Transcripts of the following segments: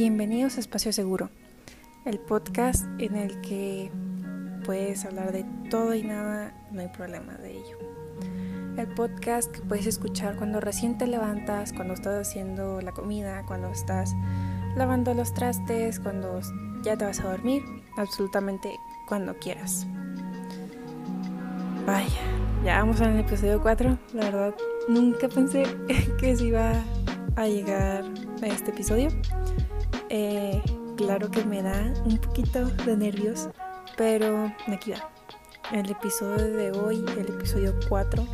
Bienvenidos a Espacio Seguro, el podcast en el que puedes hablar de todo y nada, no hay problema de ello. El podcast que puedes escuchar cuando recién te levantas, cuando estás haciendo la comida, cuando estás lavando los trastes, cuando ya te vas a dormir, absolutamente cuando quieras. Vaya, ya vamos el episodio 4. La verdad, nunca pensé que se iba a llegar a este episodio. Eh, claro que me da un poquito de nervios, pero aquí va. El episodio de hoy, el episodio 4,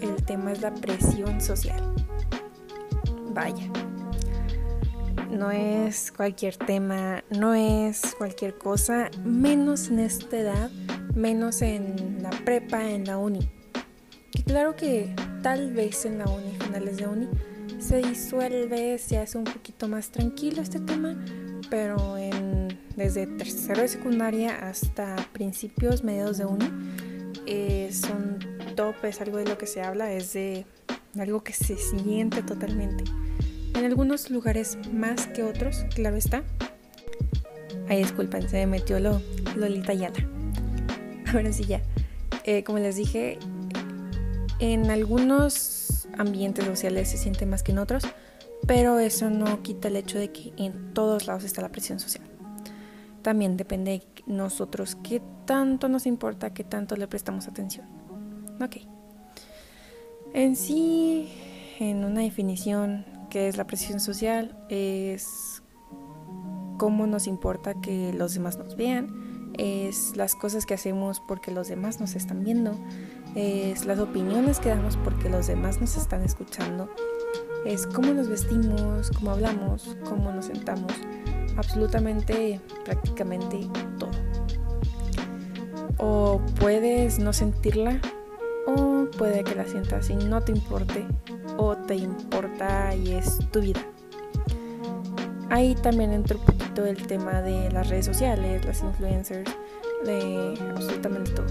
el tema es la presión social. Vaya, no es cualquier tema, no es cualquier cosa, menos en esta edad, menos en la prepa, en la uni. Y claro que tal vez en la uni, finales de uni, se disuelve, se hace un poquito más tranquilo este tema, pero en, desde tercero de secundaria hasta principios, mediados de uni, eh, son topes, algo de lo que se habla, es de algo que se siente totalmente. En algunos lugares más que otros, claro está. Ay, disculpen, se me metió lo, Lolita Yala. Ahora sí ya. Eh, como les dije, en algunos ambientes sociales se siente más que en otros, pero eso no quita el hecho de que en todos lados está la presión social. También depende de nosotros qué tanto nos importa, qué tanto le prestamos atención. Ok. En sí, en una definición, ¿qué es la presión social? Es cómo nos importa que los demás nos vean, es las cosas que hacemos porque los demás nos están viendo, es las opiniones que damos porque los demás nos están escuchando, es cómo nos vestimos, cómo hablamos, cómo nos sentamos, absolutamente, prácticamente todo. O puedes no sentirla o puede que la sientas y no te importe o te importa y es tu vida. Ahí también entra un poquito el tema de las redes sociales, las influencers, de absolutamente todo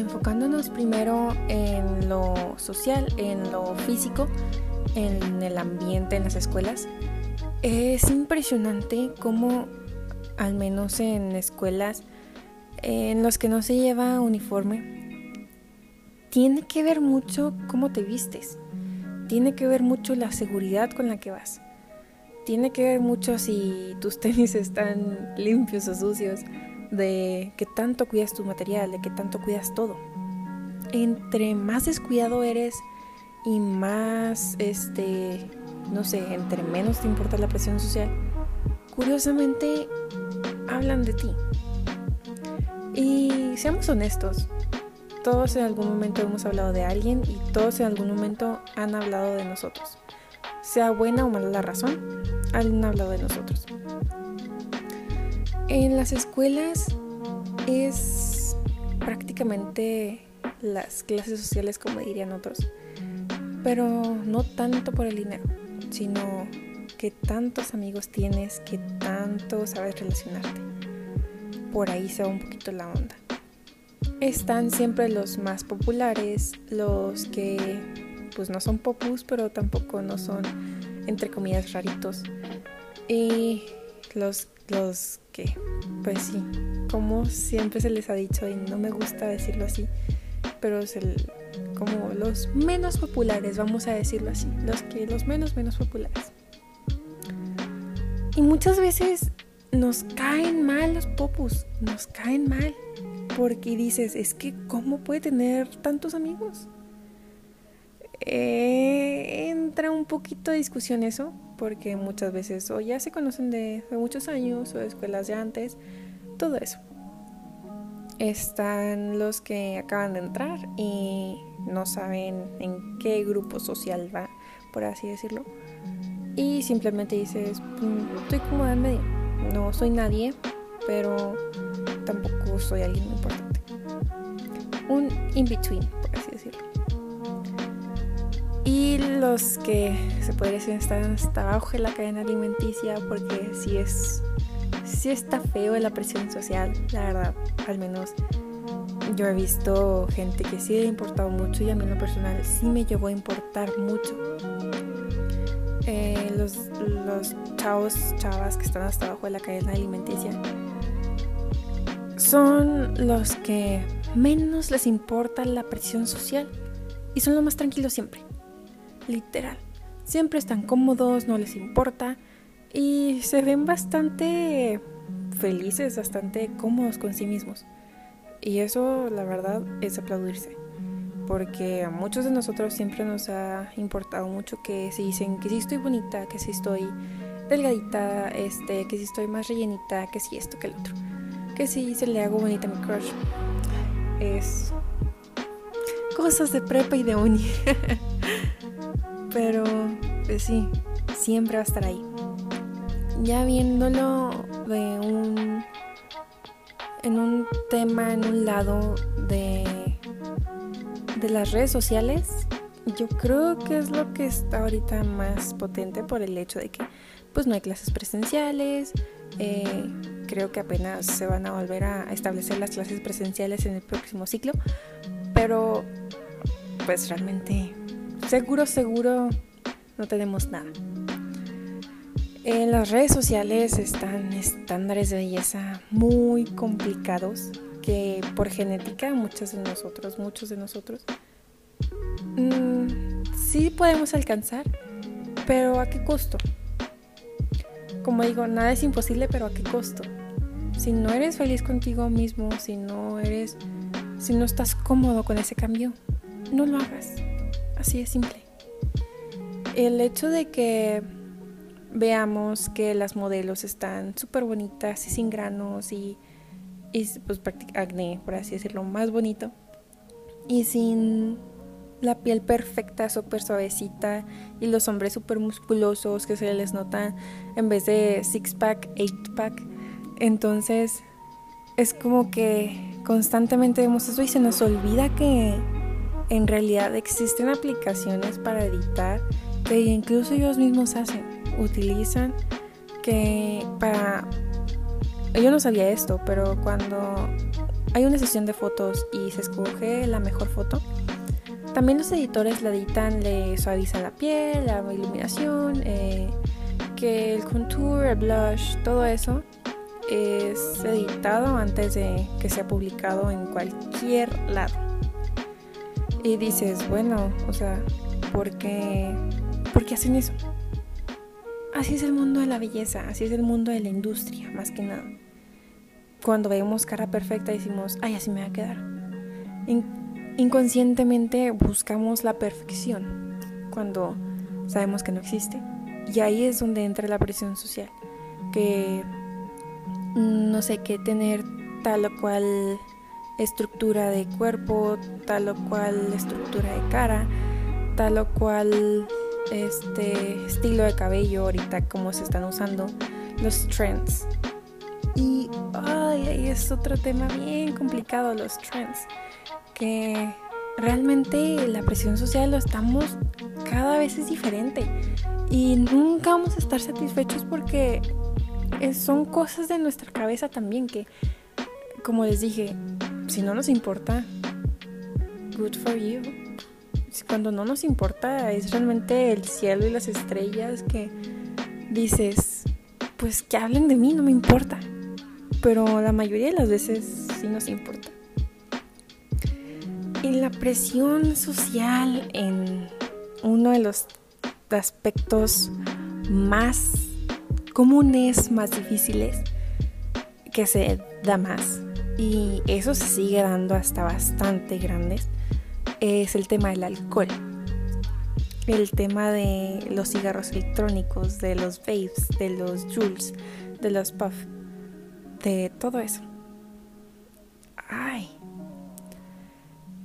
enfocándonos primero en lo social, en lo físico, en el ambiente, en las escuelas, es impresionante cómo, al menos en escuelas en los que no se lleva uniforme, tiene que ver mucho cómo te vistes, tiene que ver mucho la seguridad con la que vas, tiene que ver mucho si tus tenis están limpios o sucios, de que tanto cuidas tu material, de que tanto cuidas todo. Entre más descuidado eres y más, este, no sé, entre menos te importa la presión social, curiosamente hablan de ti. Y seamos honestos, todos en algún momento hemos hablado de alguien y todos en algún momento han hablado de nosotros. Sea buena o mala la razón, han hablado de nosotros. En las escuelas es prácticamente las clases sociales como dirían otros, pero no tanto por el dinero, sino que tantos amigos tienes, que tanto sabes relacionarte. Por ahí se va un poquito la onda. Están siempre los más populares, los que pues no son popus, pero tampoco no son entre comillas raritos. Y los los que, pues sí, como siempre se les ha dicho y no me gusta decirlo así, pero es el, como los menos populares, vamos a decirlo así, los que los menos menos populares. Y muchas veces nos caen mal los popus, nos caen mal, porque dices, es que ¿cómo puede tener tantos amigos? Eh, entra un poquito de discusión eso, porque muchas veces o ya se conocen de, muchos años o de escuelas de antes, todo eso. Están los que acaban de entrar y no saben en qué grupo social va, por así decirlo. Y simplemente dices, mm, estoy cómoda en medio. No soy nadie, pero tampoco soy alguien importante. Un in-between. Y los que se podría decir están hasta abajo de la cadena alimenticia porque si es si está feo la presión social, la verdad, al menos yo he visto gente que sí le ha importado mucho y a mí en lo personal sí me llegó a importar mucho. Eh, los, los chavos, chavas que están hasta abajo de la cadena alimenticia, son los que menos les importa la presión social y son los más tranquilos siempre. Literal. Siempre están cómodos, no les importa y se ven bastante felices, bastante cómodos con sí mismos. Y eso, la verdad, es aplaudirse. Porque a muchos de nosotros siempre nos ha importado mucho que se dicen que si estoy bonita, que si estoy delgadita, este, que si estoy más rellenita, que si esto, que el otro. Que si se le hago bonita a mi crush. Es cosas de prepa y de uni. Pero, pues sí, siempre va a estar ahí. Ya viéndolo de un en un tema, en un lado de, de las redes sociales, yo creo que es lo que está ahorita más potente por el hecho de que pues no hay clases presenciales. Eh, creo que apenas se van a volver a establecer las clases presenciales en el próximo ciclo. Pero pues realmente seguro, seguro no tenemos nada. En las redes sociales están estándares de belleza muy complicados que por genética muchos de nosotros, muchos de nosotros, mm, sí podemos alcanzar, pero ¿a qué costo? Como digo, nada es imposible, pero ¿a qué costo? Si no eres feliz contigo mismo, si no eres, si no estás cómodo con ese cambio, no lo hagas. Así de simple. El hecho de que veamos que las modelos están súper bonitas y sin granos y, pues acné, por así decirlo, más bonito. Y sin la piel perfecta, súper suavecita y los hombres súper musculosos que se les nota en vez de six pack, eight pack. Entonces es como que constantemente vemos eso y se nos olvida que en realidad existen aplicaciones para editar que incluso ellos mismos hacen utilizan que para... Yo no sabía esto, pero cuando hay una sesión de fotos y se escoge la mejor foto, también los editores la editan, le suavizan la piel, la iluminación, eh, que el contour, el blush, todo eso es editado antes de que sea publicado en cualquier lado. Y dices, bueno, o sea, ¿por qué, ¿por qué hacen eso? Así es el mundo de la belleza, así es el mundo de la industria, más que nada. Cuando vemos cara perfecta decimos, ay, así me va a quedar. inconscientemente buscamos la perfección cuando sabemos que no existe. Y ahí es donde entra la presión social. Que no sé qué tener tal o cual estructura de cuerpo, tal o cual estructura de cara, tal o cual este estilo de cabello ahorita como se están usando los trends. Y ay, es otro tema bien complicado los trends, que realmente la presión social lo estamos cada vez es diferente y nunca vamos a estar satisfechos porque son cosas de nuestra cabeza también que como les dije, si no nos importa, good for you cuando no nos importa es realmente el cielo y las estrellas que dices, pues que hablen de mí, no me importa. Pero la mayoría de las veces sí nos importa. Y la presión social en uno de los aspectos más comunes, más difíciles, que se da más. Y eso se sigue dando hasta bastante grandes es el tema del alcohol. El tema de los cigarros electrónicos, de los vapes, de los jules, de los puff, de todo eso. Ay.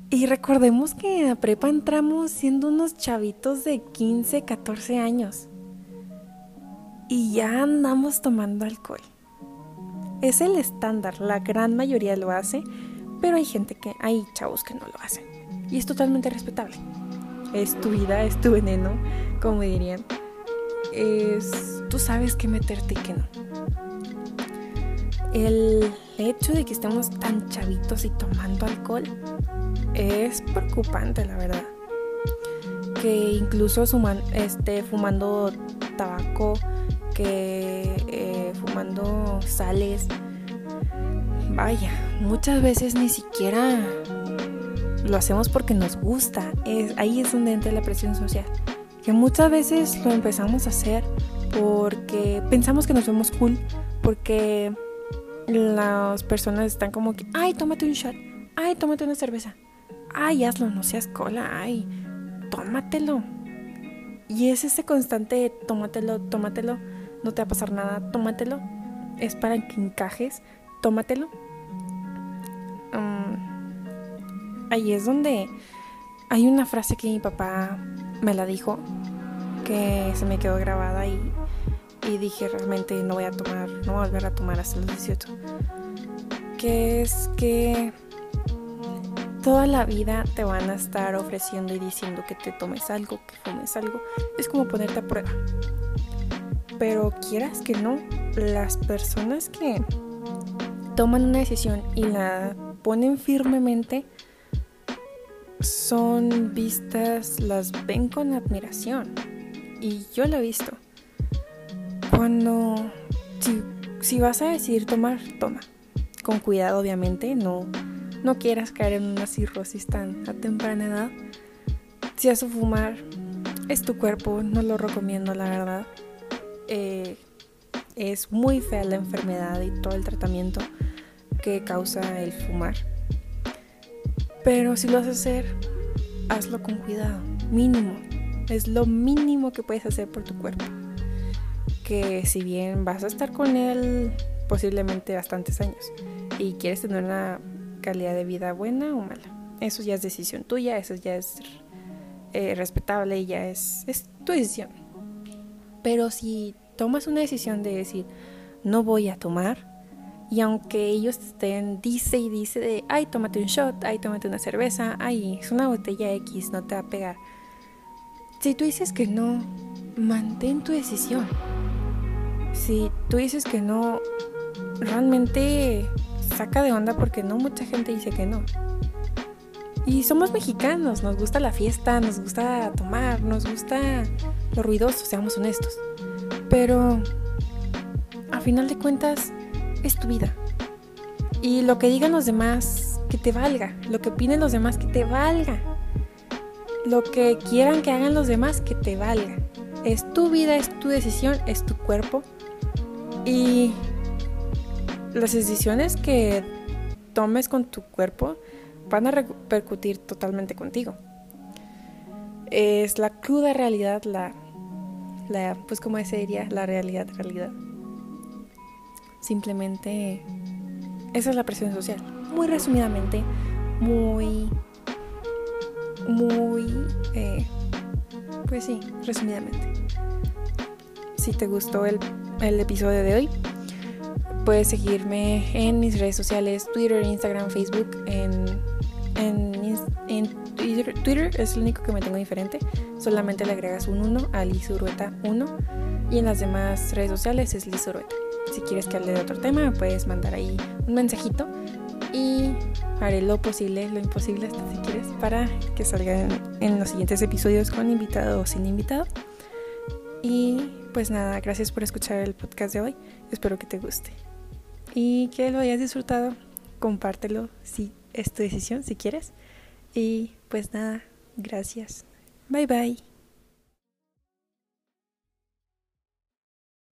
Y recordemos que en la prepa entramos siendo unos chavitos de 15, 14 años. Y ya andamos tomando alcohol. Es el estándar, la gran mayoría lo hace, pero hay gente que, hay chavos que no lo hacen. Y es totalmente respetable. Es tu vida, es tu veneno, como dirían. Es, tú sabes qué meterte y qué no. El hecho de que estemos tan chavitos y tomando alcohol es preocupante, la verdad. Que incluso suman, este, fumando tabaco, que fumando sales. Vaya, muchas veces ni siquiera lo hacemos porque nos gusta. Es, ahí es donde entra la presión social. Que muchas veces lo empezamos a hacer porque pensamos que nos vemos cool, porque las personas están como que, ay, tómate un shot, ay, tómate una cerveza, ay, hazlo, no seas cola, ay, tómatelo. Y es ese constante, tómatelo, tómatelo, no te va a pasar nada, tómatelo. Es para que encajes, tómatelo. ahí es donde hay una frase que mi papá me la dijo, que se me quedó grabada y, dije realmente no voy a tomar, no voy a volver a tomar hasta los 18. Que es que toda la vida te van a estar ofreciendo y diciendo que te tomes algo, que fumes algo. Es como ponerte a prueba. Pero quieras que no, las personas que toman una decisión y la ponen firmemente son vistas, las ven con admiración. Y yo lo he visto. Cuando, si, si vas a decidir tomar, toma. Con cuidado, obviamente, no no quieras caer en una cirrosis tan a temprana edad. Si vas a fumar, es tu cuerpo, no lo recomiendo, la verdad. Eh, es muy fea la enfermedad y todo el tratamiento que causa el fumar. Pero si lo vas a hacer, hazlo con cuidado, mínimo. Es lo mínimo que puedes hacer por tu cuerpo. Que si bien vas a estar con él posiblemente bastantes años y quieres tener una calidad de vida buena o mala. Eso ya es decisión tuya, eso ya es eh, respetable y ya es, es tu decisión. Pero si tomas una decisión de decir, no voy a tomar, y aunque ellos estén, dice y dice de, ay, tómate un shot, ay, tómate una cerveza, ay, es una botella X, no te va a pegar. Si tú dices que no, mantén tu decisión. Si tú dices que no, realmente saca de onda porque no mucha gente dice que no. Y somos mexicanos, nos gusta la fiesta, nos gusta tomar, nos gusta lo ruidoso, seamos honestos. Pero a final de cuentas es tu vida. Y lo que digan los demás, que te valga. Lo que opinen los demás, que te valga. Lo que quieran que hagan los demás, que te valga. Es tu vida, es tu decisión, es tu cuerpo. Y las decisiones que tomes con tu cuerpo van a repercutir totalmente contigo. Es la cruda realidad, la, la pues como se diría, la realidad, realidad. Simplemente esa es la presión social. Muy resumidamente, muy, muy, eh, pues sí, resumidamente. Si te gustó el, el episodio de hoy, puedes seguirme en mis redes sociales, Twitter, Instagram, Facebook. En, Twitter, es lo único que me tengo diferente. Solamente le agregas un 1 a Liz 1. Y en las demás redes sociales es Liz Si quieres que hable de otro tema, me puedes mandar ahí un mensajito. Y haré lo posible, lo imposible hasta si quieres, para que salgan en los siguientes episodios con invitado o sin invitado. Y pues nada, gracias por escuchar el podcast de hoy. Espero que te guste y que lo hayas disfrutado. Compártelo si es tu decisión, si quieres. Y pues nada, gracias. Bye bye.